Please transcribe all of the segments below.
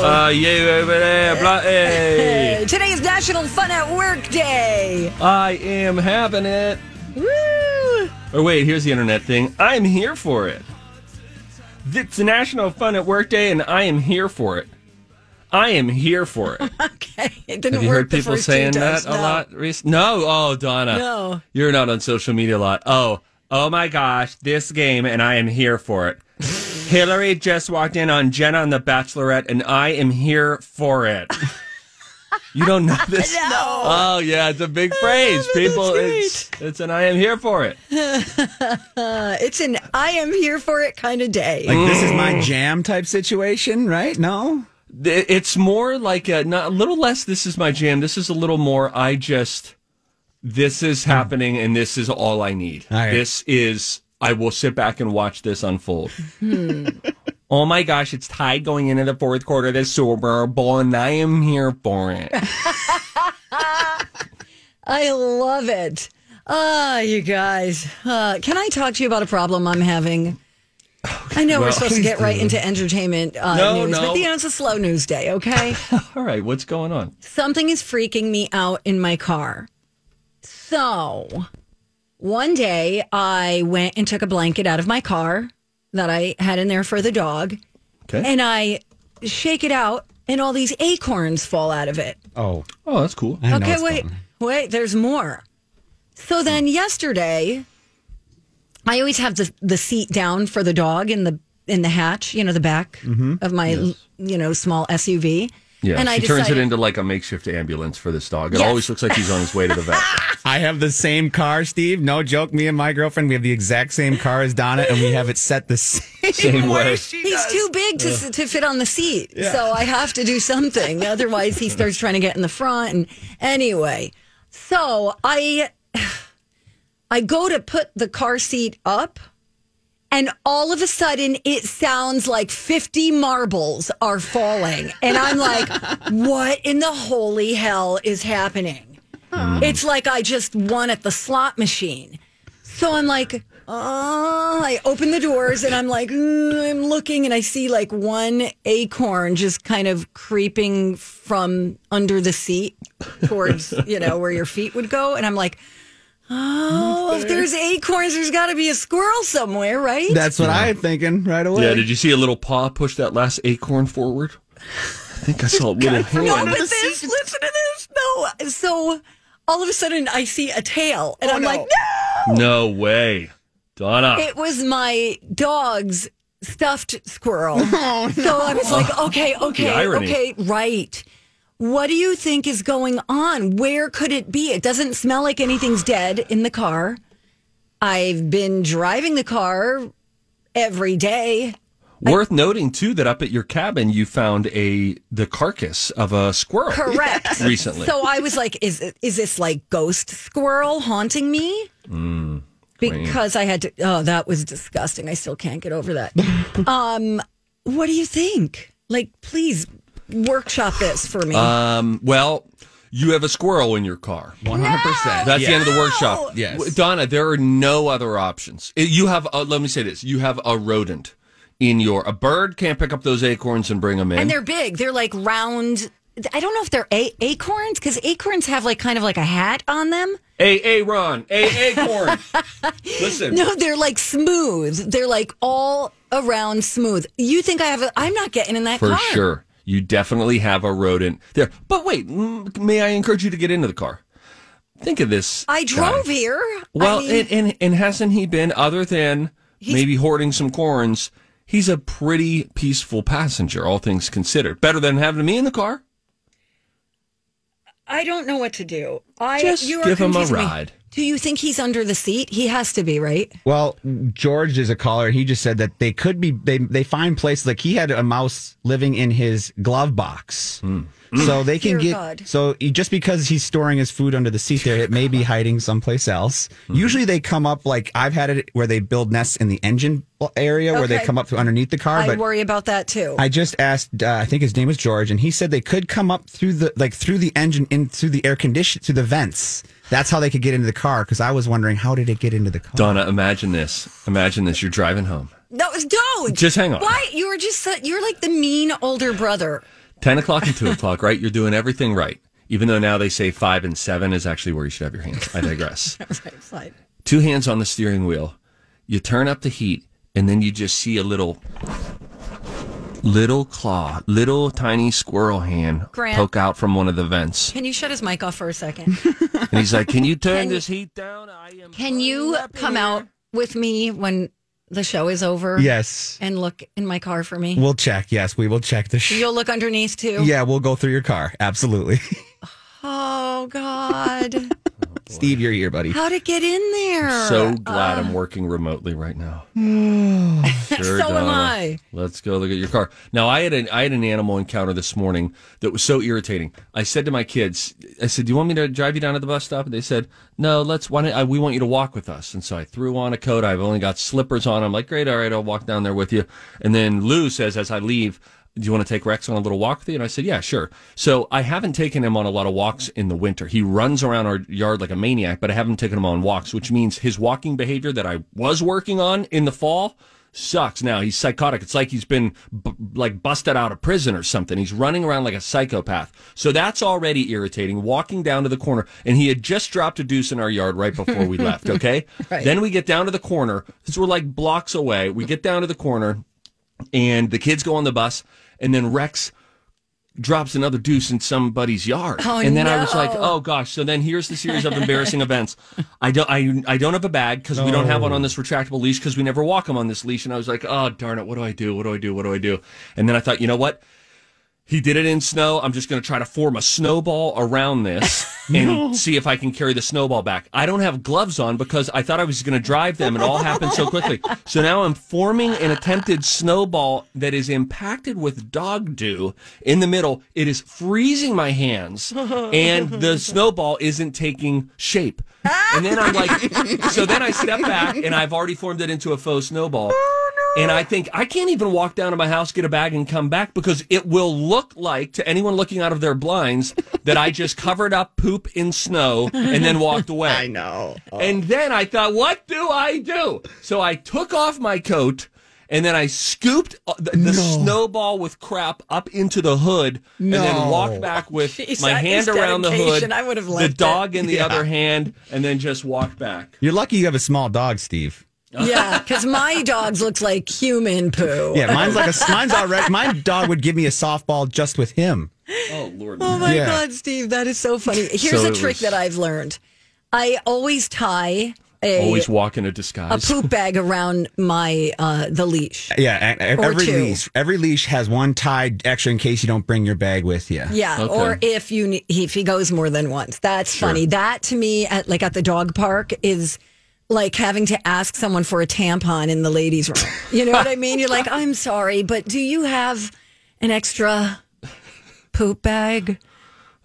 Uh, you over there, blah, hey. Today is National Fun at Work Day. I am having it. Woo! Or wait, here's the internet thing. I'm here for it. It's National Fun at Work Day, and I am here for it. I am here for it. Okay, it didn't Have you work heard people saying that times, a lot recently? No. Oh, Donna. No. You're not on social media a lot. Oh, oh my gosh, this game, and I am here for it. Hillary just walked in on Jenna on The Bachelorette, and I am here for it. You don't know this? No. Oh yeah, it's a big phrase. People, it's it's an I am here for it. It's an I am here for it kind of day. Like this is my mm. jam type situation, right? No. It's more like a, not, a little less. This is my jam. This is a little more. I just this is hmm. happening, and this is all I need. All right. This is. I will sit back and watch this unfold. oh my gosh, it's tied going into the fourth quarter of the Super Bowl, and I am here for it. I love it. Ah, you guys. Uh, can I talk to you about a problem I'm having? I know we're supposed to get right into entertainment uh, No, news, no. but you know, it's a slow news day, okay? all right, what's going on? Something is freaking me out in my car. So, one day I went and took a blanket out of my car that I had in there for the dog, Okay. and I shake it out, and all these acorns fall out of it. Oh. oh, that's cool. I Okay, it's wait, going. wait. There's more. So then yesterday, I always have the the seat down for the dog in the in the hatch, you know, the back mm-hmm. of my you know small SUV. Yeah, and she I turns it into like a makeshift ambulance for this dog. It Yes. always looks like he's on his way to the vet. I have the same car, Steve. No joke. Me and my girlfriend, we have the exact same car as Donna, and we have it set the same, Same way. she He's does. too big to, to fit on the seat. So I have to do something. Otherwise, he starts trying to get in the front. And anyway, so I I go to put the car seat up, and all of a sudden it sounds like 50 marbles are falling. And I'm like, what in the holy hell is happening? It's like I just won at the slot machine. So I'm like, oh, I open the doors and I'm like, mm, I'm looking and I see like one acorn just kind of creeping from under the seat towards, you know, where your feet would go. And I'm like, oh, if there's acorns, there's got to be a squirrel somewhere, right? That's what I'm thinking right away. Yeah, did you see a little paw push that last acorn forward? I think I saw it with a little hand. no, but this, listen to this. No. So all of a sudden I see a tail and oh, I'm like, no. No way. Donna. It was my dog's stuffed squirrel. Oh, no. So I was like, okay, okay, okay, right. What do you think is going on? Where could it be? It doesn't smell like anything's dead in the car. I've been driving the car every day. Worth noting too that up at your cabin you found a the carcass of a squirrel. Correct. Recently. So I was like, is is this like ghost squirrel haunting me? Mm, because I had to. Oh, that was disgusting. I still can't get over that. um, what do you think? Like, please workshop this for me. Um, well, you have a squirrel in your car. 100%. That's the end of the workshop. Yes. Donna, there are no other options. It- You have, uh, let me say this, you have a rodent in your, a bird can't pick up those acorns and bring them in. and they're big. They're like round. I don't know if they're a- acorns because acorns have like kind of like a hat on them. A A Ron, A Acorn. Listen, No, they're like smooth. They're like all around smooth. You think I have a? I'm not getting in that for car. sure, you definitely have a rodent there. But wait, may I encourage you to get into the car? Think of this. I drove guy. here. Well, I mean, and, and and hasn't he been other than maybe hoarding some corns? He's a pretty peaceful passenger, all things considered. Better than having me in the car. I don't know what to do. I Just you are give him a ride. me. Ride. Do you think he's under the seat? He has to be, right? Well, George is a caller. He just said that they could be. They they find places like he had a mouse living in his glove box, hmm. so hmm. they can Dear get. God. So he- just because he's storing his food under the seat there, it may be hiding someplace else. Hmm. Usually they come up like I've had it where they build nests in the engine area where they come up underneath the car. I but worry about that too. I just asked. Uh, I think his name was George, and he said they could come up through the like through the engine in through the air condition through the vents. That's how they could get into the car. Because I was wondering how did it get into the car? Donna, imagine this. Imagine this. You're driving home. no, don't. Just hang on. Why? You were just you're like the mean older brother. 10 o'clock and 2 o'clock, right? You're doing everything right. Even though now they say 5 and 7 is actually where you should have your hands. I digress. right, fine. Two hands on the steering wheel. You turn up the heat, and then you just see a little, little claw, little tiny squirrel hand Grant. poke out from one of the vents. Can you shut his mic off for a second? And he's like, Can you turn Can- this heat down? I am. Can you burning up come here." out with me when the show is over? Yes, And look in my car for me. we'll check. Yes, we will check the. Sh- You'll look underneath too. yeah, we'll go through your car. Absolutely, Oh God. Steve, you're here, buddy. How'd it get in there? So glad uh. I'm working remotely right now. Sure, So am I. Let's go look at your car. Now, I had an I had an animal encounter this morning that was so irritating. I said to my kids, I said, "Do you want me to drive you down to the bus stop?" And they said, "No, let's. Why don't, I, we want you to walk with us." And so I threw on a coat. I've only got slippers on. I'm like, "Great, all right, I'll walk down there with you." And then Lou says, as I leave. Do you want to take Rex on a little walk with you? And I said, yeah, sure. So I haven't taken him on a lot of walks in the winter. He runs around our yard like a maniac, but I haven't taken him on walks, which means his walking behavior that I was working on in the fall sucks now. He's psychotic. It's like he's been b- like busted out of prison or something. He's running around like a psychopath. So that's already irritating. Walking down to the corner, and he had just dropped a deuce in our yard right before we left. Okay. Right. Then we get down to the corner. So we're like blocks away. We get down to the corner, and the kids go on the bus, and then Rex drops another deuce in somebody's yard. Oh, and then I was like, oh gosh. So then here's the series of embarrassing events. I don't I I don't have a bag because we don't have one on this retractable leash because we never walk him on this leash. And I was like, oh darn it, what do I do? What do I do? What do I do? And then I thought, you know what? He did it in snow. I'm just going to try to form a snowball around this and see if I can carry the snowball back. I don't have gloves on because I thought I was going to drive them. It all happened so quickly. So now I'm forming an attempted snowball that is impacted with dog dew in the middle. It is freezing my hands and the snowball isn't taking shape. And then I'm like, so then I step back and I've already formed it into a faux snowball. Oh, and I think I can't even walk down to my house, get a bag, and come back because it will look like to anyone looking out of their blinds that I just covered up poop in snow and then walked away. I know. And then I thought, what do I do? So I took off my coat. And then I scooped uh, the, the snowball with crap up into the hood, and then walked back with Jeez, my hand around the hood. I would have the left it. dog in the Yeah. other hand, and then just walked back. You're lucky you have a small dog, Steve. Yeah, because my dogs look like human poo. Yeah, mine's like a mine's already. My dog would give me a softball just with him. Oh Lord! Oh my Yeah. God, Steve, that is so funny. Here's So a trick was- that I've learned. I always tie a Always walk in a disguise. a poop bag around my uh the leash. Yeah, every two. leash, every leash has one tied extra in case you don't bring your bag with you. Yeah, Okay. or if you if he goes more than once. That's funny. That to me at like at the dog park is like having to ask someone for a tampon in the ladies' room. You know what I mean? You're like, "I'm sorry, but do you have an extra poop bag?"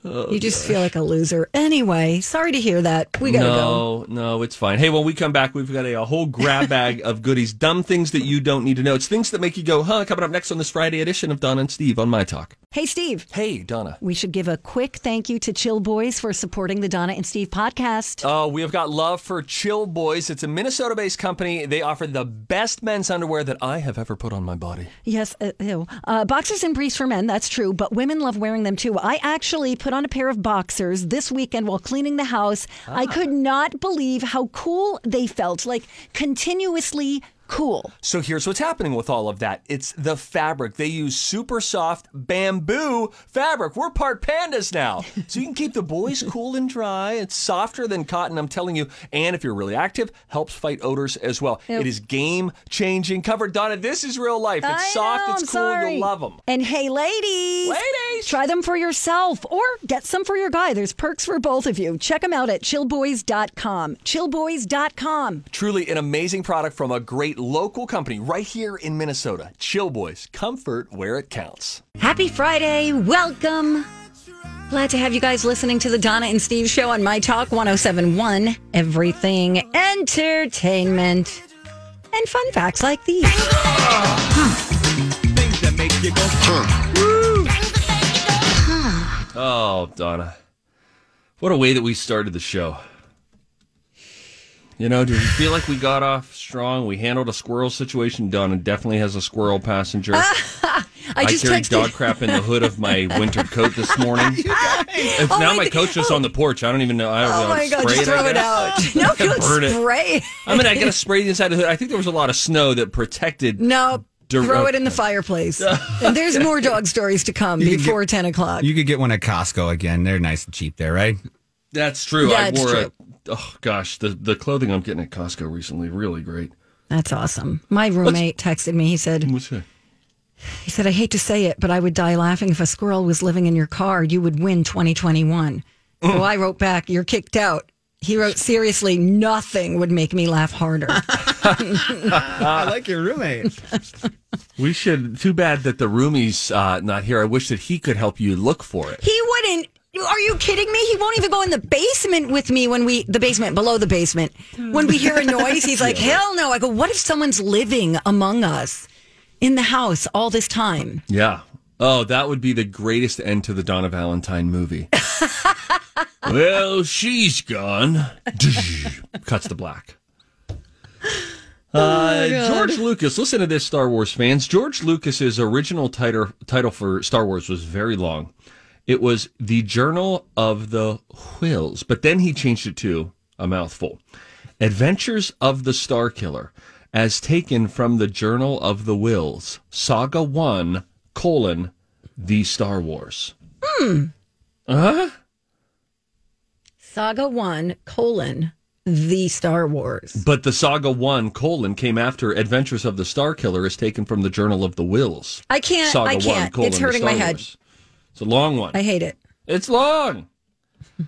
You just feel like a loser. Anyway, sorry to hear that. We gotta go. no, no, it's fine. Hey, when we come back, we've got a, a whole grab bag of goodies, dumb things that you don't need to know. It's things that make you go, huh? Coming up next on this Friday edition of Donna and Steve on My Talk. Hey, Steve. Hey, Donna. We should give a quick thank you to Chill Boys for supporting the Donna and Steve podcast. Oh, we have got love for Chill Boys. It's a Minnesota based company. They offer the best men's underwear that I have ever put on my body. Yes, uh, ew. Uh, boxers and briefs for men, that's true, but women love wearing them too. I actually put on a pair of boxers this weekend while cleaning the house. I could ah. not believe how cool they felt, like continuously cool. So here's what's happening with all of that it's the fabric. They use super soft bamboo fabric. We're part pandas now. So you can keep the boys cool and dry. It's softer than cotton, I'm telling you. And if you're really active, helps fight odors as well. It is game changing cover. Donna, this is real life. It's I soft, know, it's I'm cool, sorry. you'll love them. And hey, ladies, Ladies! Try them for yourself or get some for your guy. There's perks for both of you. Check them out at chillboys.com. Chillboys.com. Truly an amazing product from a great local company right here in Minnesota. Chill Boys, comfort where it counts. Happy Friday. Welcome. Glad to have you guys listening to the Donna and Steve show on My Talk 1071. Everything entertainment and fun facts like these. Oh, Donna. What a way that we started the show. You know, do we feel like we got off strong? We handled a squirrel situation. Donna definitely has a squirrel passenger. I I just carried texted. dog crap in the hood of my winter coat this morning. It's Oh, now my my th- coat's just oh. on the porch. I don't even know. I don't Oh know. my God, spray just throw I it out. No, you Burn it. spray. I mean, I got to spray the inside of the hood. I think there was a lot of snow that protected. No, Dir- throw it in the fireplace. and there's more dog stories to come You could before get- 10 o'clock. You could get one at Costco again. They're nice and cheap there, right? That's true. Yeah, I it's wore true. a. Oh gosh, the the clothing I'm getting at Costco recently really great. That's awesome. My roommate texted me. He said, What's that? He said, I hate to say it, but I would die laughing if a squirrel was living in your car. You would win 2021. Mm. So I wrote back, You're kicked out. He wrote, Seriously, nothing would make me laugh harder. I like your roommate. We should. Too bad that the roomie's uh, not here. I wish that he could help you look for it. he wouldn't. Are you kidding me? He won't even go in the basement with me when we, the basement, below the basement. When we hear a noise, he's like, Hell no. I go, What if someone's living among us in the house all this time? Yeah. Oh, that would be the greatest end to the Donna Valentine movie. well, she's gone. Cuts the black. Uh, George Lucas, listen to this, Star Wars fans. George Lucas's original title title for Star Wars was very long. It was The Journal of the Whills, but then he changed it to a mouthful. Adventures of the Star Killer, as taken from the Journal of the Whills, Saga 1, colon, The Star Wars. Hmm. Huh. Saga 1, colon, The Star Wars. But the Saga 1, colon, came after Adventures of the Star Killer, is taken from the Journal of the Whills. I can't. Saga I 1, can't. colon, it's hurting my head. Wars. It's a long one. I hate it. It's long.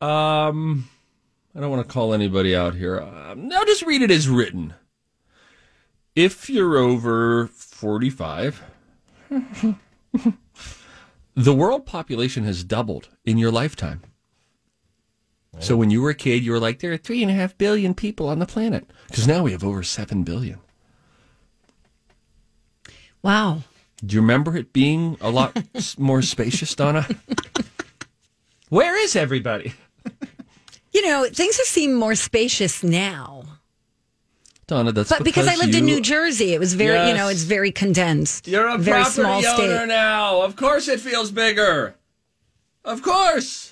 Um, I don't want to call anybody out here. Um, now just read it as written. If you're over 45, the world population has doubled in your lifetime. So when you were a kid, you were like, there are three and a half billion people on the planet. Because now we have over seven billion. Wow. Do you remember it being a lot more spacious, Donna? Where is everybody? You know, things have seemed more spacious now. Donna, that's But because, I lived in New Jersey, it was very, you know, it's very condensed. You're a very property small owner state. now. Of course it feels bigger. Of course.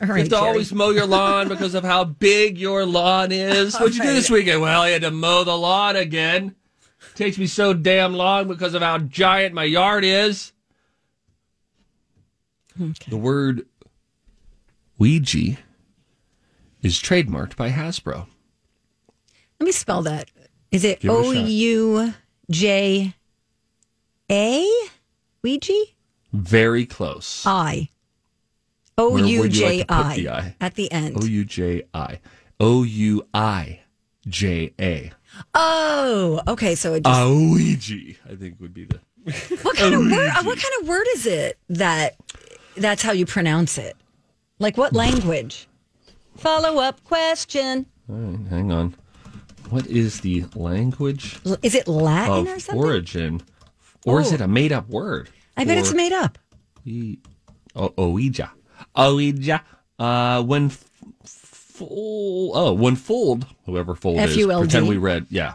All You have to Jerry. always mow your lawn because of how big your lawn is. What'd you do this weekend? Well, I had to mow the lawn again. Takes me so damn long because of how giant my yard is. The word Ouija is trademarked by Hasbro. Let me spell that. Is it Give it a O shot. U J A? Ouija? Very close. I. O U would you like J I. At the end. O U J I. O U I J A. Oh, okay. So it just, Ouija, I think would be the. what kind of word? What kind of word is it that that's how you pronounce it? Like what language? Follow up question. Right, hang on. What is the language L- Is it Latin or something? origin? Or is Oh. it a made up word? I bet it's made up. Oh, Ouija. Ouija. Uh, when f- full, oh, when Fuld, whoever Fuld is, F-U-L-D. pretend we read, yeah,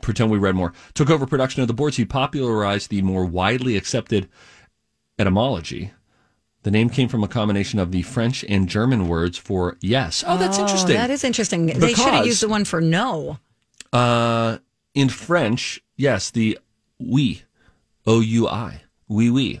pretend we read more, took over production of the boards, he popularized the more widely accepted etymology. The name came from a combination of the French and German words for yes. Oh, that's interesting. That is interesting. they should have Because- used the one for no. Uh, in French, yes, the oui, O U I, oui, oui.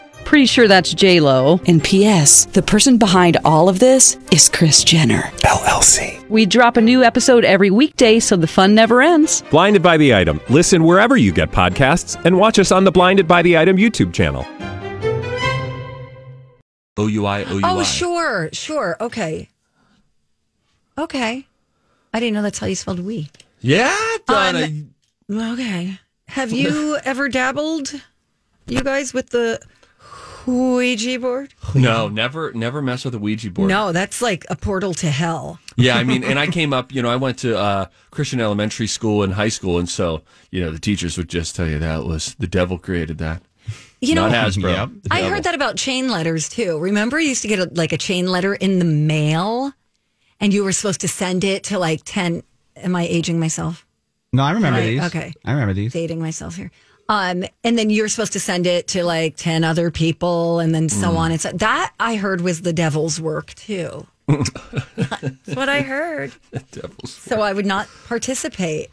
Pretty sure that's J Lo. And P.S. The person behind all of this is Kris Jenner LLC. We drop a new episode every weekday, so the fun never ends. Blinded by the item. Listen wherever you get podcasts, and watch us on the Blinded by the Item YouTube channel. O U I, O U I. Oh, sure, sure. Okay. Okay. I didn't know that's how you spelled we. Yeah, Donna. Um, Okay. Have you ever dabbled, you guys, with the Ouija board? no, never, never mess with a Ouija board. No, that's like a portal to hell. Yeah, I mean, and I came up, you know, I went to uh, Christian elementary school and high school, and so, you know, the teachers would just tell you that was the devil created that. You know, Not Hasbro. Yep. I devil. heard that about chain letters too. Remember, you used to get a, like a chain letter in the mail, and you were supposed to send it to like ten. Am I aging myself? No, I remember Right, these. okay. I remember these. Dating myself here. Um, and then you're supposed to send it to like ten other people, and then so on. And so that I heard was the devil's work too. That's what I heard. Devil's So I would not participate.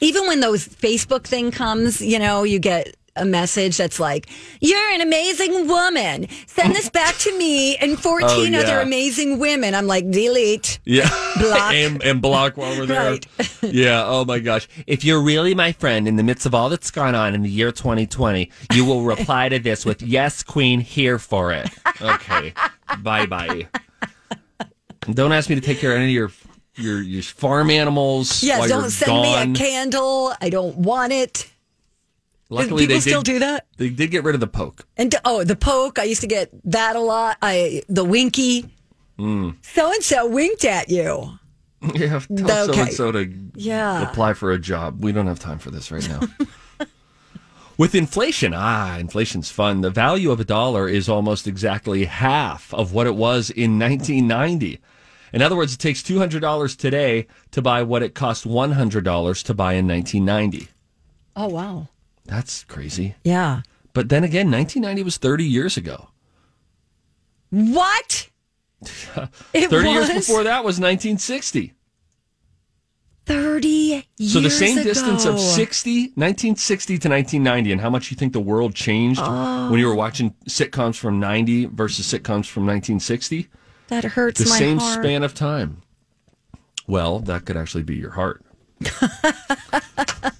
Even when those Facebook thing comes, you know, you get a message that's like, "You're an amazing woman. Send this back to me and 14 Oh, yeah. other amazing women." I'm like, "Delete." Yeah. Block. and, and block while we're there. Right. yeah. Oh my gosh. If you're really my friend in the midst of all that's gone on in the year 2020, you will reply to this with, Yes, Queen, here for it. Okay. bye bye. Don't ask me to take care of any of your your, your farm animals. Yeah, while don't send gone. me a candle. I don't want it. Luckily, people they still do that? They did get rid of the poke. And oh, the poke. I used to get that a lot. I the winky. So and so winked at you. Yeah, tell so and so to Yeah. apply for a job. We don't have time for this right now. With inflation, ah, inflation's fun. The value of a dollar is almost exactly half of what it was in 1990. In other words, it takes $200 today to buy what it cost $100 to buy in 1990. Oh wow. That's crazy. Yeah. But then again, 1990 was 30 years ago. What? It 30 years before that was 1960. 30 years So the same distance of 60, 1960 to 1990, and how much you think the world changed when you were watching sitcoms from 90 versus sitcoms from 1960? That hurts The same heart. span of time. Well, that could actually be your heart.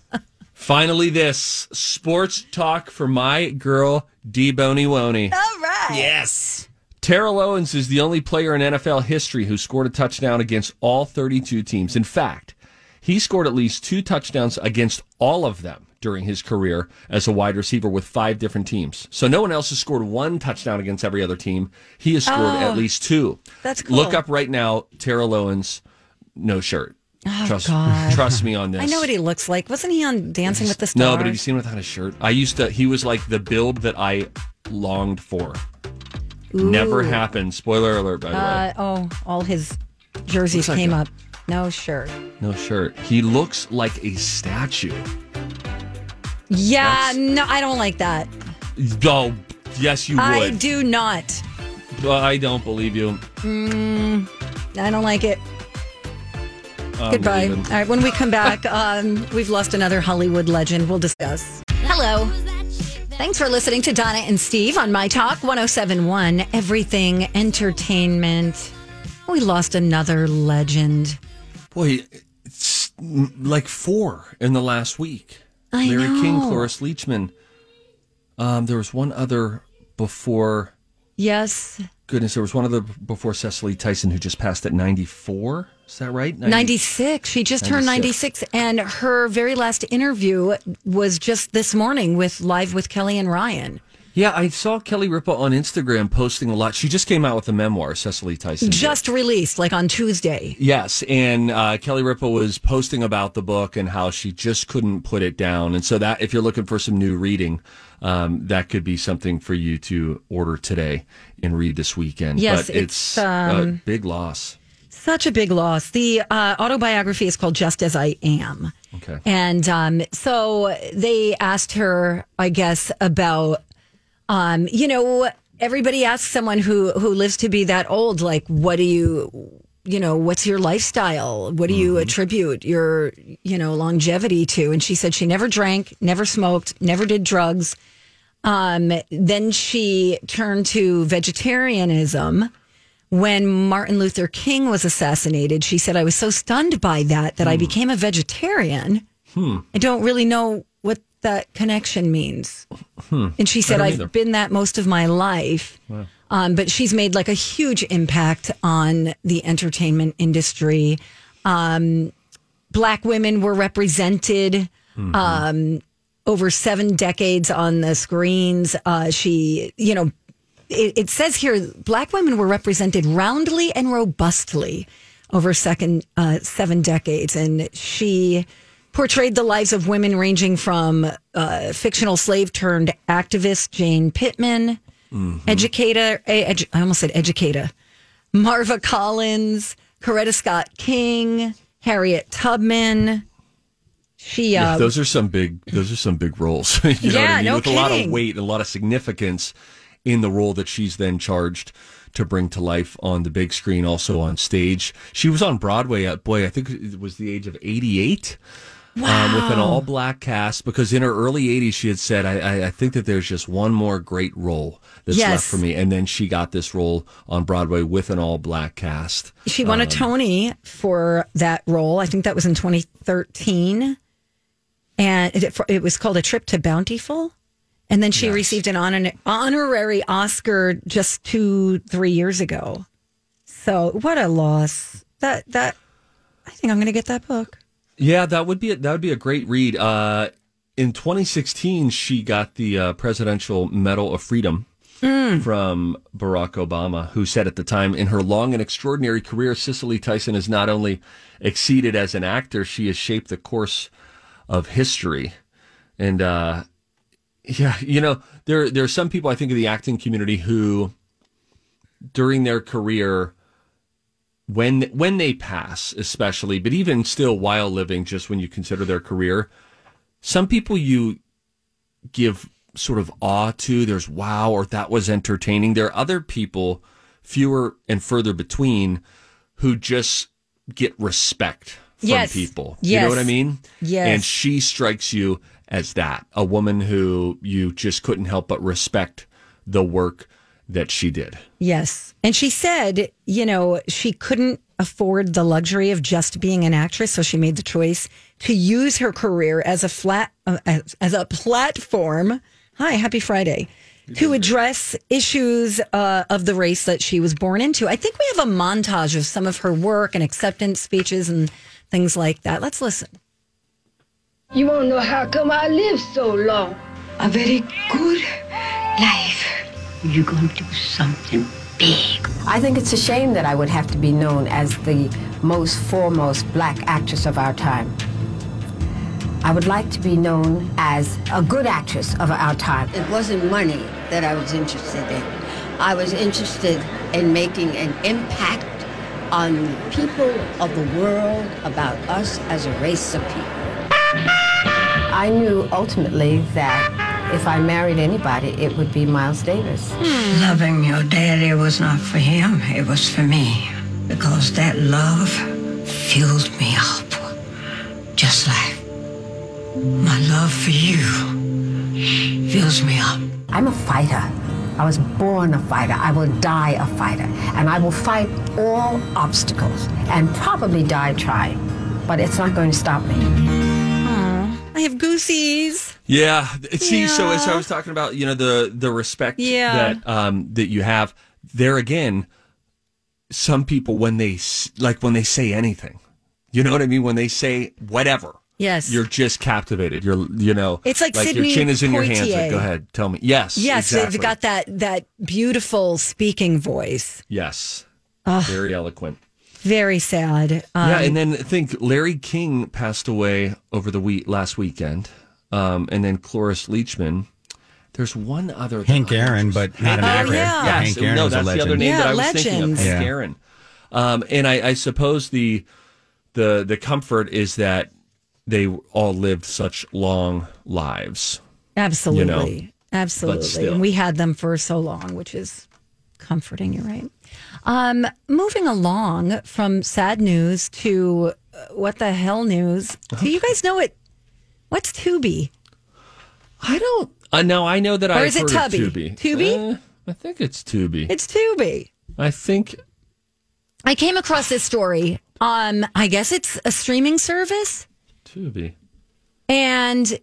Finally, this sports talk for my girl, D Boney Woney. All right. Yes. Terrell Owens is the only player in NFL history who scored a touchdown against all 32 teams. In fact, he scored at least two touchdowns against all of them during his career as a wide receiver with five different teams. So no one else has scored one touchdown against every other team. He has scored at oh, least two. Oh, That's cool. Look up right now, Terrell Owens, no shirt. Trust, Oh, God. trust me on this. I know what he looks like. Wasn't he on Dancing with the Stars? No, but have you seen him without a shirt? I used to. He was like the build that I longed for. Never happened. Spoiler alert, by the way. Uh, oh, all his jerseys like came a- up. No shirt. No shirt. He looks like a statue. Yeah, no, I don't like that. Oh, yes, you would. I do not. I don't believe you. I don't like it. I'm Goodbye. All right, when we come back, um, we've lost another Hollywood legend. We'll discuss. Hello. Thanks for listening to Donna and Steve on My Talk 1071, Everything Entertainment. We lost another legend. Boy, it's like four in the last week. I Larry King. Cloris Leachman. Um, there was one other before. Yes, Goodness, there was one other before Cicely Tyson who just passed at 94. Is that right? 90 96. She just turned 96. 96. And her very last interview was just this morning with Live with Kelly and Ryan. Yeah, I saw Kelly Ripa on Instagram posting a lot. She just came out with a memoir, Cicely Tyson. did. Just released, like on Tuesday. Yes, and uh, Kelly Ripa was posting about the book and how she just couldn't put it down. And so that, if you're looking for some new reading, um, that could be something for you to order today and read this weekend. Yes, but it's, it's, a um, big loss. Such a big loss. The uh, autobiography is called Just As I Am. Okay. And um, so they asked her, I guess, about, um, you know, everybody asks someone who who lives to be that old, like, what do you, you know, what's your lifestyle? What do you attribute your, you know, longevity to? And she said she never drank, never smoked, never did drugs. Um, then she turned to vegetarianism when Martin Luther King was assassinated, she said, I was so stunned by that that I became a vegetarian. I don't really know what that connection means. And she said, I've either. been that most of my life. Um, but she's made like a huge impact on the entertainment industry. Um, black women were represented um, over seven decades on the screens. Uh, she, you know, it, it says here black women were represented roundly and robustly over second uh, seven decades, and she portrayed the lives of women ranging from uh, fictional slave turned activist Jane Pittman, educator, eh, edu- I almost said educator, Marva Collins, Coretta Scott King, Harriet Tubman. She, Yeah, uh, those are some big. Those are some big roles. you know what Yeah, I mean? no With a lot of weight and a lot of significance in the role that she's then charged to bring to life on the big screen, also on stage. She was on Broadway at boy, I think it was the age of eighty-eight. Um, with an all-black cast, because in her early '80s, she had said, I, I, "I think that there's just one more great role that's Yes. left for me," and then she got this role on Broadway with an all-black cast. She won a Tony for that role. I think that was in 2013. And it, it was called A Trip to Bountiful. And then she received an honor, honorary Oscar just two, three years ago. So what a loss. That, that, I think I'm going to get that book. Yeah, that would be a, that would be a great read. Uh, in 2016, she got the uh, Presidential Medal of Freedom from Barack Obama, who said at the time, "In her long and extraordinary career, Cicely Tyson has not only exceeded as an actor, she has shaped the course of history." And uh, yeah, you know, there there are some people I think in the acting community who, during their career, when when they pass, especially, but even still while living, just when you consider their career, some people you give sort of awe to. There's wow, or that was entertaining. There are other people, fewer and further between, who just get respect from Yes. people. You know what I mean? Yes. And she strikes you as that a woman who you just couldn't help but respect the work that she did. Yes. And she said, you know, she couldn't afford the luxury of just being an actress. So she made the choice to use her career as a flat, uh, as, as a platform. Hi, happy Friday. To address issues uh, of the race that she was born into. I think we have a montage of some of her work and acceptance speeches and things like that. Let's listen. You won't know how come I lived so long. a very good life. You're going to do something big. I think it's a shame that I would have to be known as the most foremost black actress of our time. I would like to be known as a good actress of our time. It wasn't money that I was interested in. I was interested in making an impact on the people of the world about us as a race of people. I knew ultimately that if I married anybody, it would be Miles Davis. Loving your daddy was not for him, it was for me. Because that love filled me up. Just like my love for you fills me up. I'm a fighter. I was born a fighter. I will die a fighter. And I will fight all obstacles and probably die trying. But it's not going to stop me. I have goosies. Yeah. See, so as I was talking about, you know, the the respect Yeah. that um that you have there again, some people when they like when they say anything, you know what I mean? When they say whatever, Yes. you're just captivated. You're you know, It's like your Sidney chin is in your hands. Like, go ahead, tell me. Yes. yes, exactly. they've got that that beautiful speaking voice. Yes. Ugh. Very eloquent. Very sad. Um, yeah, and then think Larry King passed away over the week last weekend, um, and then Cloris Leachman. There's one other Hank Aaron, but not an Oh, actor. yeah. Yes, Hank Aaron no, was a that's the other name Yeah, that I was thinking of. Hank Yeah. Aaron. Um, and I, I suppose the the the comfort is that they all lived such long lives. Absolutely. Absolutely. And we had them for so long, which is comforting. You're right. Um, moving along from sad news to uh, what the hell news. Do you guys know it? What's Tubi? I don't. Uh, no, I know that Or I've is it heard Tubi? Tubi. Tubi? Uh, I think it's Tubi. It's Tubi. I think I came across this story. Um, I guess it's a streaming service. Tubi. And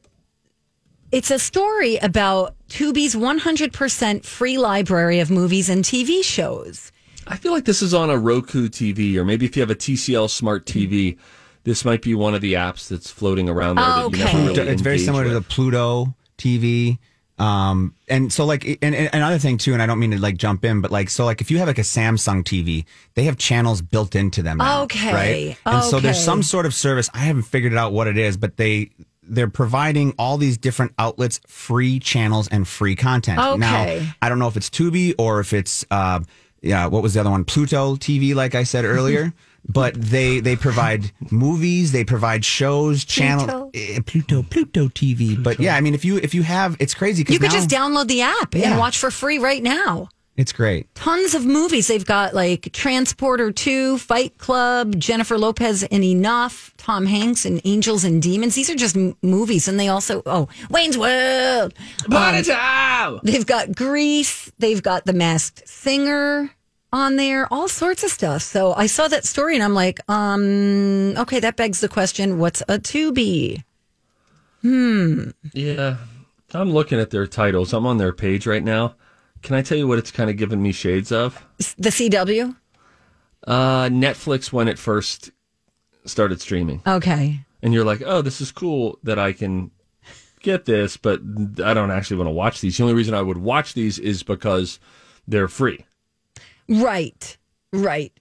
it's a story about Tubi's 100% free library of movies and TV shows. I feel like this is on a Roku TV, or maybe if you have a TCL Smart TV, this might be one of the apps that's floating around there that you Okay. really it's very engage similar to the. Pluto TV. Um, and so like, and, and another thing too, and I don't mean to like jump in, but like, so like if you have like a Samsung TV, they have channels built into them now. Okay. Right. And so there's some sort of service. I haven't figured out what it is, but they, they're providing all these different outlets free channels and free content. Okay. Now, I don't know if it's Tubi or if it's, uh, yeah, what was the other one? Pluto TV, like I said earlier. But they they provide movies, they provide shows, channel eh, Pluto Pluto TV. But yeah, I mean, if you if you have, it's crazy You could just download the app Yeah. and watch for free right now. It's great. Tons of movies. They've got like Transporter 2, Fight Club, Jennifer Lopez and Enough, Tom Hanks and Angels and Demons. These are just m- movies. And they also, oh, Wayne's World. Um, They've got Grease. They've got The Masked Singer on there, all sorts of stuff. So I saw that story and I'm like, um, okay, that begs the question what's a Tubi? Hmm. Yeah, I'm looking at their titles. I'm on their page right now. Can I tell you what it's kind of given me shades of? The CW? Uh, Netflix when it first started streaming, Okay. and you're like, "Oh, this is cool that I can get this," but I don't actually want to watch these. The only reason I would watch these is because they're free. Right. Right.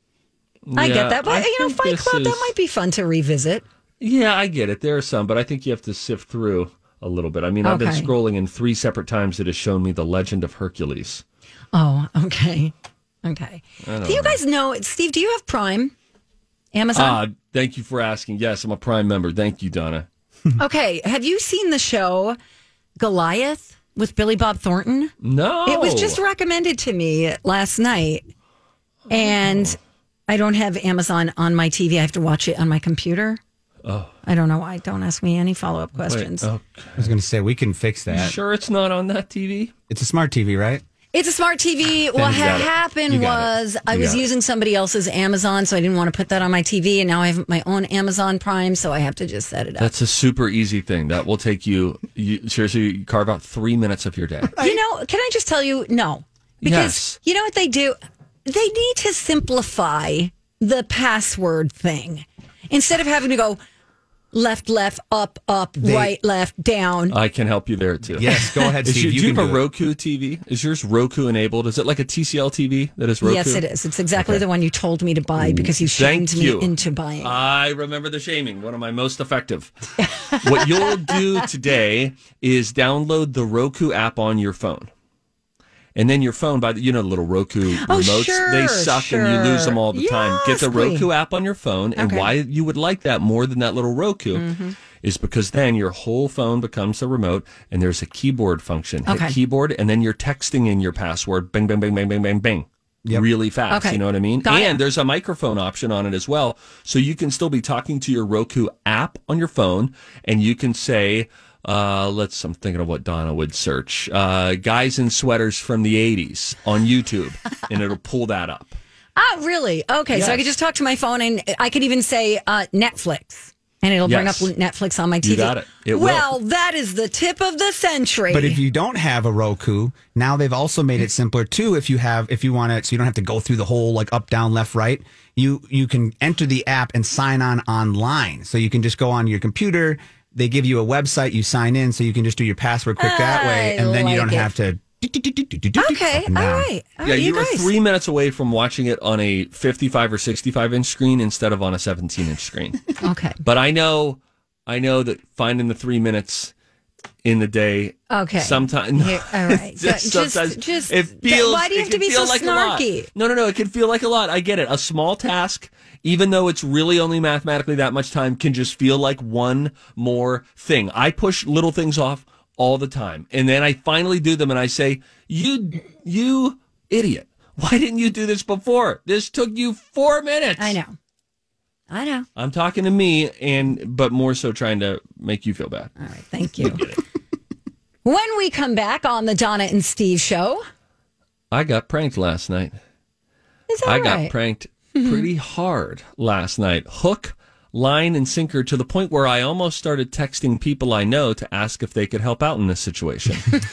I get that. But, I you know, Fight Club, that is- might be fun to revisit. Yeah, I get it. There are some, but I think you have to sift through a little bit. I mean, I've been scrolling in three separate times. It has shown me the Legend of Hercules. Oh, okay. Okay. Don't you guys know, Steve, do you have Prime? Amazon? Ah, thank you for asking. Yes, I'm a Prime member. Thank you, Donna. okay. Have you seen the show Goliath with Billy Bob Thornton? No, It was just recommended to me last night. And I don't have Amazon on my TV. I have to watch it on my computer. Oh. I don't know why. Don't ask me any follow up questions. Wait, oh, I was going to say we can fix that. Sure, it's not on that TV. It's a smart TV, right? It's a smart TV. What you got it. happened You got it. was I was it. using somebody else's Amazon, so I didn't want to put that on my TV, and now I have my own Amazon Prime, so I have to just set it up. That's a super easy thing. That will take you, you seriously you carve out three minutes of your day. you know, can I just tell you no? Because Yes. you know what they do? They need to simplify the password thing instead of having to go left, left, up, up, They- right, left, down. I can help you there too. Yes, go ahead, Is Steve. You do you have a do it. Roku TV? Is yours Roku enabled? Is it like a TCL TV that is Roku? Yes, it is. It's exactly the one you told me to buy because you Thank shamed you. me into buying. I remember the shaming, one of my most effective. what you'll do today is download the Roku app on your phone. And then your phone, by the you know the little Roku Oh, remotes, sure, they suck and you lose them all the time. Get the Yes, please. Roku app on your phone, and Okay. why you would like that more than that little Roku Mhm. is because then your whole phone becomes a remote, and there's a keyboard function. Hit Okay. keyboard, and then you're texting in your password. Bang, bang, bang, bang, bang, bang, bang. Really fast. Okay. You know what I mean? Got it. and there's a microphone option on it as well. So you can still be talking to your Roku app on your phone and you can say, Uh, let's. I'm thinking of what Donna would search. Uh, guys in sweaters from the '80s on YouTube, and it'll pull that up. Oh, really? Okay, so I could just talk to my phone, and I could even say uh, Netflix, and it'll bring up Netflix on my TV. You got it. It will. well, that is the tip of the century. But if you don't have a Roku, now they've also made it simpler too. If you have, if you want it, so you don't have to go through the whole like up, down, left, right. You you can enter the app and sign on online. So you can just go on your computer. They give you a website. You sign in, so you can just do your password quick that way, I and then you don't it. have to. okay, and all down. all yeah, right, you, you were guys. three minutes away from watching it on a 55 or 65 inch screen instead of on a 17 inch screen. Okay. But I know, I know that finding the three minutes in the day. Okay. Sometimes. Here- all right. just, Just- sometimes just- it feels. why do you have to be so like snarky? No, no, no. It can feel like a lot. I get it. A small task, even though it's really only mathematically that much time, can just feel like one more thing. I push little things off all the time, and then I finally do them, and I say, "You, you idiot! Why didn't you do this before? This took you four minutes." I know. I know. I'm talking to me, and but more so trying to make you feel bad. All right, thank you. when we come back on the Donna and Steve show, I got pranked last night. is that I got pranked pretty hard last night. Hook, line, and sinker to the point where I almost started texting people I know to ask if they could help out in this situation.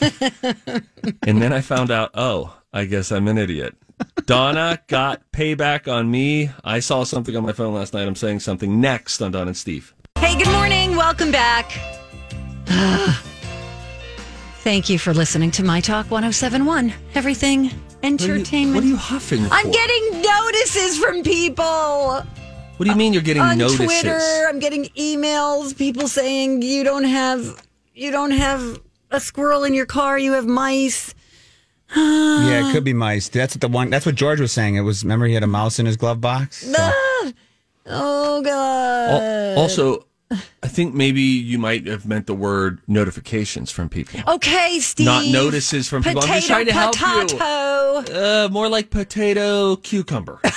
and then I found out, oh, I guess I'm an idiot. Donna got payback on me. I saw something on my phone last night. I'm saying something next on Donna and Steve. Hey, good morning. Welcome back. Thank you for listening to My Talk 1071. Everything entertainment. What are you huffing for? I'm getting notices from people what do you mean you're getting on notices? Twitter. I'm getting emails, people saying you don't have you don't have a squirrel in your car, you have mice. Yeah, it could be mice. That's the one. That's what George was saying. It was. Remember, he had a mouse in his glove box. Ah! Oh god. Al- Also, I think maybe you might have meant the word notifications from people. Okay, Steve. Not notices from people. I'm just trying to help you. potato. Uh, more like potato cucumber.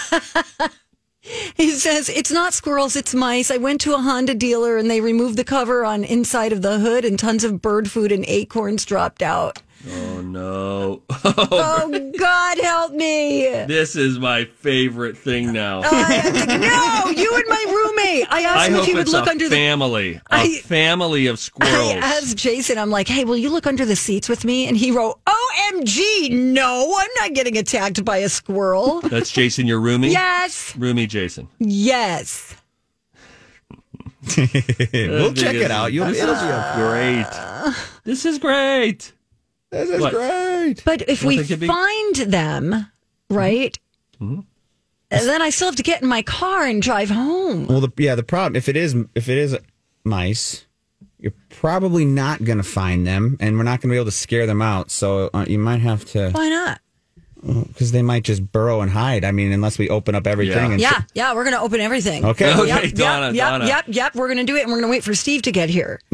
He says it's not squirrels, it's mice. I went to a Honda dealer and they removed the cover on inside of the hood and tons of bird food and acorns dropped out. Oh no! Oh God, help me! this is my favorite thing now. No, you and my roommate. I asked I him hope if he would it's look a under the. family, a I- family of squirrels. I squirrels. asked Jason, I'm like, hey, will you look under the seats with me? And he wrote, OMG, no, I'm not getting attacked by a squirrel. That's Jason, your roomie. yes, roomie Jason. yes. we'll check it out. You'll, This it'll be a, great. This is great. This is What? great. But if You we don't think it'd be- find them, right, Mm-hmm. then I still have to get in my car and drive home. Well, the, yeah, the problem if it is if it is mice, you're probably not going to find them, and we're not going to be able to scare them out. So uh, you might have to Why not? Because they might just burrow and hide. I mean, unless we open up everything. And Yeah, yeah, we're going to open everything. Okay. Okay, Yep, Donna, yep, yep, Donna. yep, yep. We're going to do it, and we're going to wait for Steve to get here.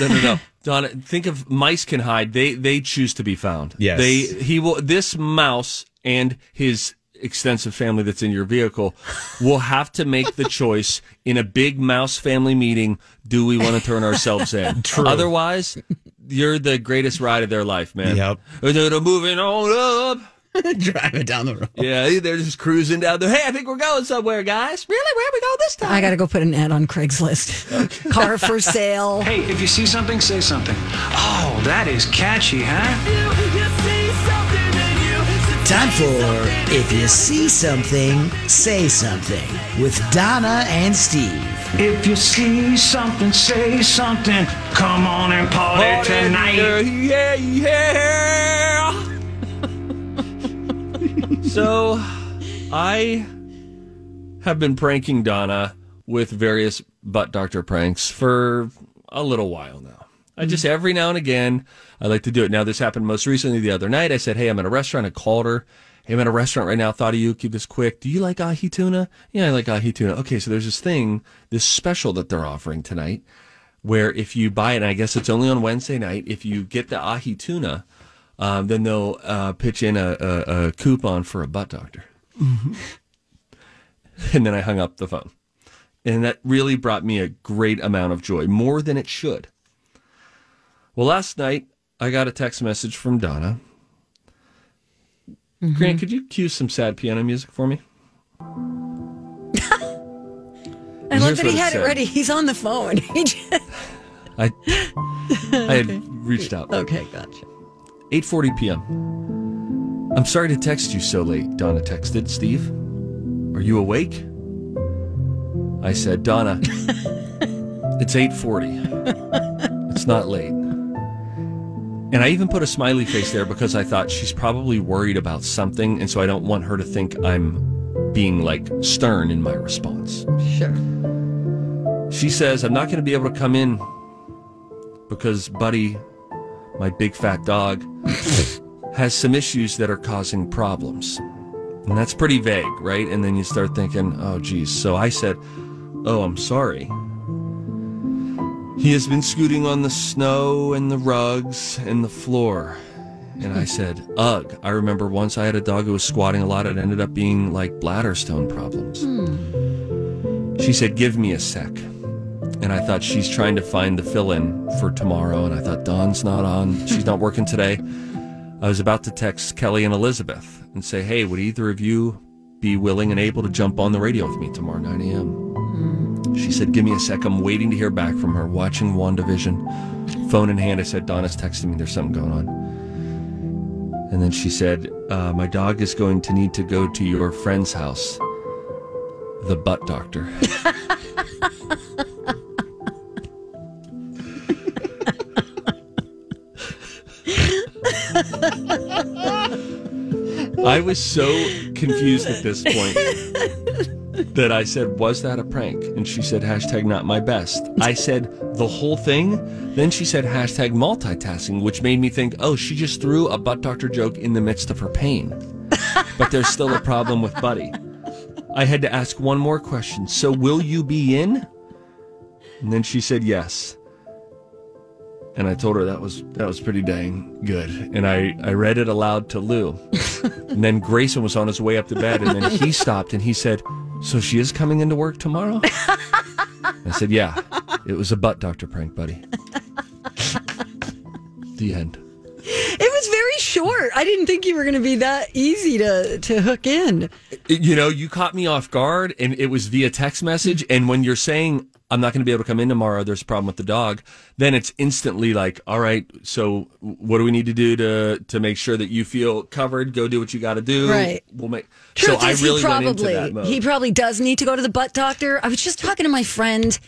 No, no, no. Donna, think of mice can hide. They they choose to be found. Yes. They he will this mouse and his extensive family that's in your vehicle will have to make the choice in a big mouse family meeting, do we want to turn ourselves in? True. Otherwise, you're the greatest ride of their life, man. Yep. They're moving on up. driving down the road. Yeah, they're just cruising down there. Hey, I think we're going somewhere, guys. Really? Where are we go this time? I got to go put an ad on Craigslist. Car for sale. Hey, if you see something, say something. Oh, that is catchy, huh? Time for If You See Something, Say Something with Donna and Steve. If you see something, say something. Come on and party, tonight. Yeah, yeah. So, I have been pranking Donna with various butt doctor pranks for a little while now. I just mm-hmm. every now and again I like to do it. Now this happened most recently the other night. I said, "Hey, I'm at a restaurant." I called her. Hey, I'm at a restaurant right now. Thought of you. Keep this quick. Do you like ahi tuna? Yeah, I like ahi tuna. Okay, so there's this thing, this special that they're offering tonight, where if you buy it, and I guess it's only on Wednesday night, if you get the ahi tuna, um, then they'll uh, pitch in a, a, a coupon for a butt doctor. And then I hung up the phone. And that really brought me a great amount of joy, more than it should. Well, last night I got a text message from Donna. Grant, could you cue some sad piano music for me? I love that he had it said. ready. He's on the phone. He just- I I had reached out. okay, gotcha. 8:40 p.m. I'm sorry to text you so late, Donna texted Steve. Are you awake? I said, Donna, it's 8:40. It's not late. And I even put a smiley face there because I thought she's probably worried about something and so I don't want her to think I'm being like stern in my response. Sure. She says, I'm not going to be able to come in because Buddy, my big fat dog, has some issues that are causing problems. And that's pretty vague, right? And then you start thinking, oh, geez. So I said, oh, I'm sorry. He has been scooting on the snow and the rugs and the floor. And I said, ugh. I remember once I had a dog who was squatting a lot. It ended up being like bladder stone problems. Hmm. She said, Give me a sec. And I thought she's trying to find the fill in for tomorrow. And I thought, Dawn's not on. She's not working today. I was about to text Kelly and Elizabeth and say, Hey, would either of you be willing and able to jump on the radio with me tomorrow, 9 a.m.? She said, Give me a sec. I'm waiting to hear back from her, watching WandaVision. Phone in hand, I said, Donna's texting me. There's something going on. And then she said, uh, My dog is going to need to go to your friend's house, the butt doctor. I was so confused at this point that I said, Was that a prank? And she said, Hashtag not my best. I said, The whole thing? Then she said, Hashtag multitasking, which made me think, Oh, she just threw a butt doctor joke in the midst of her pain. But there's still a problem with Buddy. I had to ask one more question. So, will you be in? And then she said, Yes. And I told her that was that was pretty dang good. And I, I read it aloud to Lou. and then Grayson was on his way up to bed and then he stopped and he said, So she is coming into work tomorrow? I said, Yeah. It was a butt doctor prank, buddy. the end. It was very short. I didn't think you were going to be that easy to to hook in. You know, you caught me off guard and it was via text message. And when you're saying, I'm not going to be able to come in tomorrow, there's a problem with the dog, then it's instantly like, all right, so what do we need to do to, to make sure that you feel covered? Go do what you got to do. Right. We'll make, Truth so I really he probably he probably does need to go to the butt doctor. I was just talking to my friend,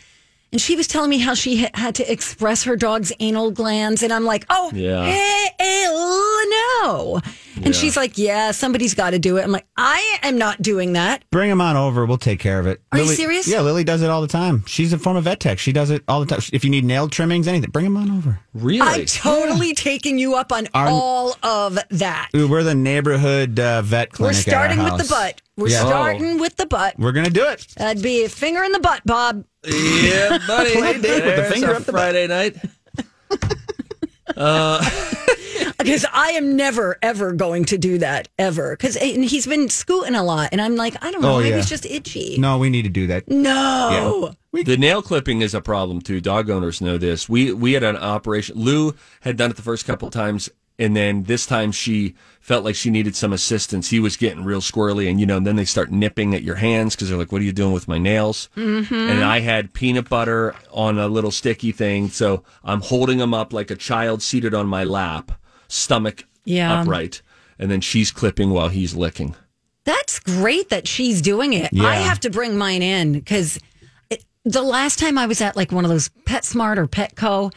and she was telling me how she ha- had to express her dog's anal glands, and I'm like, oh, Yeah. hey, hey, no. And Yeah. she's like, yeah, somebody's got to do it. I'm like, I am not doing that. Bring him on over. We'll take care of it. Are you serious? Yeah, Lily does it all the time. She's a former vet tech. She does it all the time. If you need nail trimmings, anything, bring him on over. Really? I'm totally taking you up on Our- all of that. We're the neighborhood uh, vet We're clinic. at our starting with the butt. We're Yeah. starting with the butt. We're gonna do it. That'd be a finger in the butt, Bob. Yeah, buddy. Play a date with the finger up the Friday night. Uh, because I am never ever going to do that ever. Because he's been scooting a lot, and I'm like, I don't know, Oh, maybe yeah. it's just itchy. No, we need to do that. No. the nail clipping is a problem too. Dog owners know this. We we had an operation. Lou had done it the first couple times, and then this time she felt like she needed some assistance. He was getting real squirrely, and you know, then they start nipping at your hands because they're like, "What are you doing with my nails?" Mm-hmm. And I had peanut butter on a little sticky thing, so I'm holding him up like a child seated on my lap, stomach Yeah. upright, and then she's clipping while he's licking. That's great that she's doing it. Yeah. I have to bring mine in because the last time I was at like one of those PetSmart or Petco,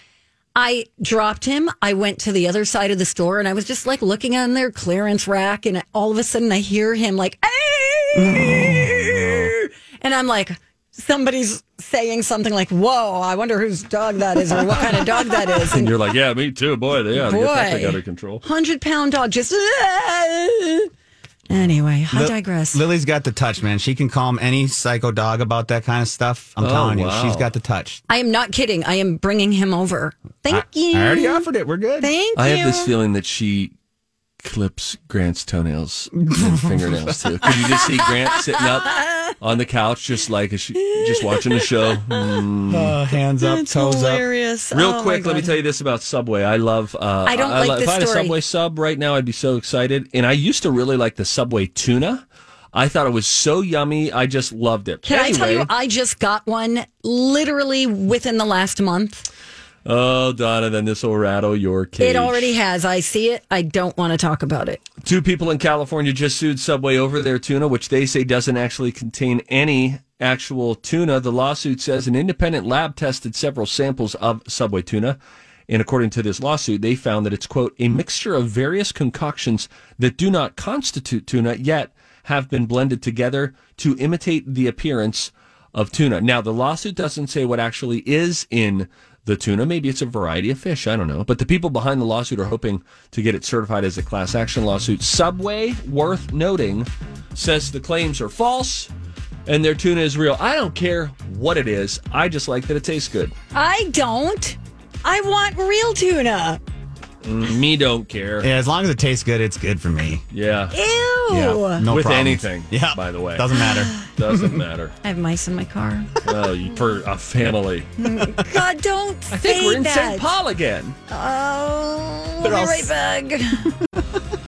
I dropped him. I went to the other side of the store and I was just like looking on their clearance rack, and all of a sudden I hear him like, "Hey!" Mm. and I'm like, somebody's saying something like, "Whoa, I wonder whose dog that is or what kind of dog that is." And you're like, "Yeah, me too, boy. Yeah, got Boy. thing under control." hundred pound dog just. Anyway, I Li- digress. Lily's got the touch, man. She can calm any psycho dog about that kind of stuff. I'm Oh, telling you, wow. she's got the touch. I am not kidding. I am bringing him over. Thank I- you. I already offered it. We're good. Thank I you. have this feeling that she clips Grant's toenails and fingernails too. Could you just see Grant sitting up on the couch, just like a sh- just watching the show? Mm. Uh, hands up, That's toes hilarious. Real Oh, quick, let me tell you this about Subway. I love. Uh, I don't like love- this If I had a. Subway sub right now, I'd be so excited. And I used to really like the Subway tuna. I thought it was so yummy. I just loved it. Can I tell you, I just got one literally within the last month. Oh, Donna, then this will rattle your cage. It already has. I see it. I don't want to talk about it. Two people in California just sued Subway over their tuna, which they say doesn't actually contain any actual tuna. The lawsuit says an independent lab tested several samples of Subway tuna. And according to this lawsuit, they found that it's, quote, a mixture of various concoctions that do not constitute tuna, yet have been blended together to imitate the appearance of tuna. Now, the lawsuit doesn't say what actually is in the tuna. Maybe it's a variety of fish. I don't know. But the people behind the lawsuit are hoping to get it certified as a class action lawsuit. Subway, worth noting, says the claims are false and their tuna is real. I don't care what it is. I just like that it tastes good. I don't. I want real tuna. Me don't care. Yeah, as long as it tastes good, it's good for me. Yeah. Ew. Yeah, no With problem. anything. Yeah, By the way. doesn't matter. Doesn't matter. I have mice in my car. Oh, you- for a family. God, don't I think say we're in that. St. Paul again. Oh, we'll They're be all right back.